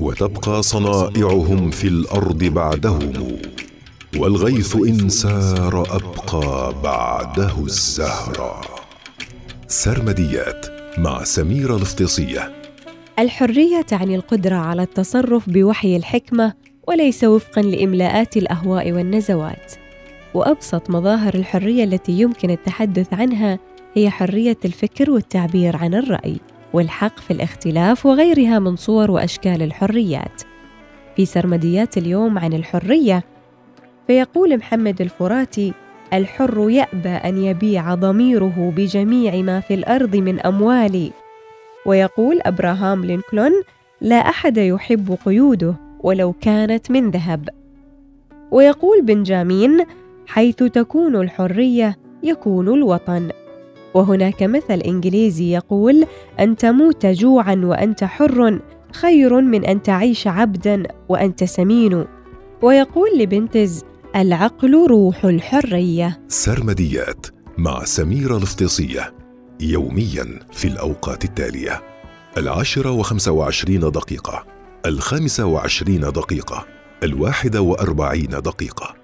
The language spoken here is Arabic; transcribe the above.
وتبقى صنائعهم في الأرض بعدهم والغيث إن سار أبقى بعده الزهر. سرمديات مع سميره الافتصيه الحرية تعني القدرة على التصرف بوحي الحكمة وليس وفقا لإملاءات الأهواء والنزوات. وأبسط مظاهر الحرية التي يمكن التحدث عنها هي حرية الفكر والتعبير عن الرأي. والحق في الاختلاف وغيرها من صور وأشكال الحريات. في سرمديات اليوم عن الحرية فيقول محمد الفراتي الحر يأبى أن يبيع ضميره بجميع ما في الأرض من أموال. ويقول أبراهام لينكولن لا أحد يحب قيوده ولو كانت من ذهب. ويقول بنجامين حيث تكون الحرية يكون الوطن. وهناك مثل إنجليزي يقول ان تموت جوعا وأنت حر خير من أن تعيش عبدا وأنت سمين. ويقول لبنتز العقل روح الحرية. سرمديات مع سميرة الافتصيه يوميا في الأوقات التالية. العاشرة وخمسة وعشرين دقيقة الخامسة وعشرين دقيقة الواحدة وأربعين دقيقة.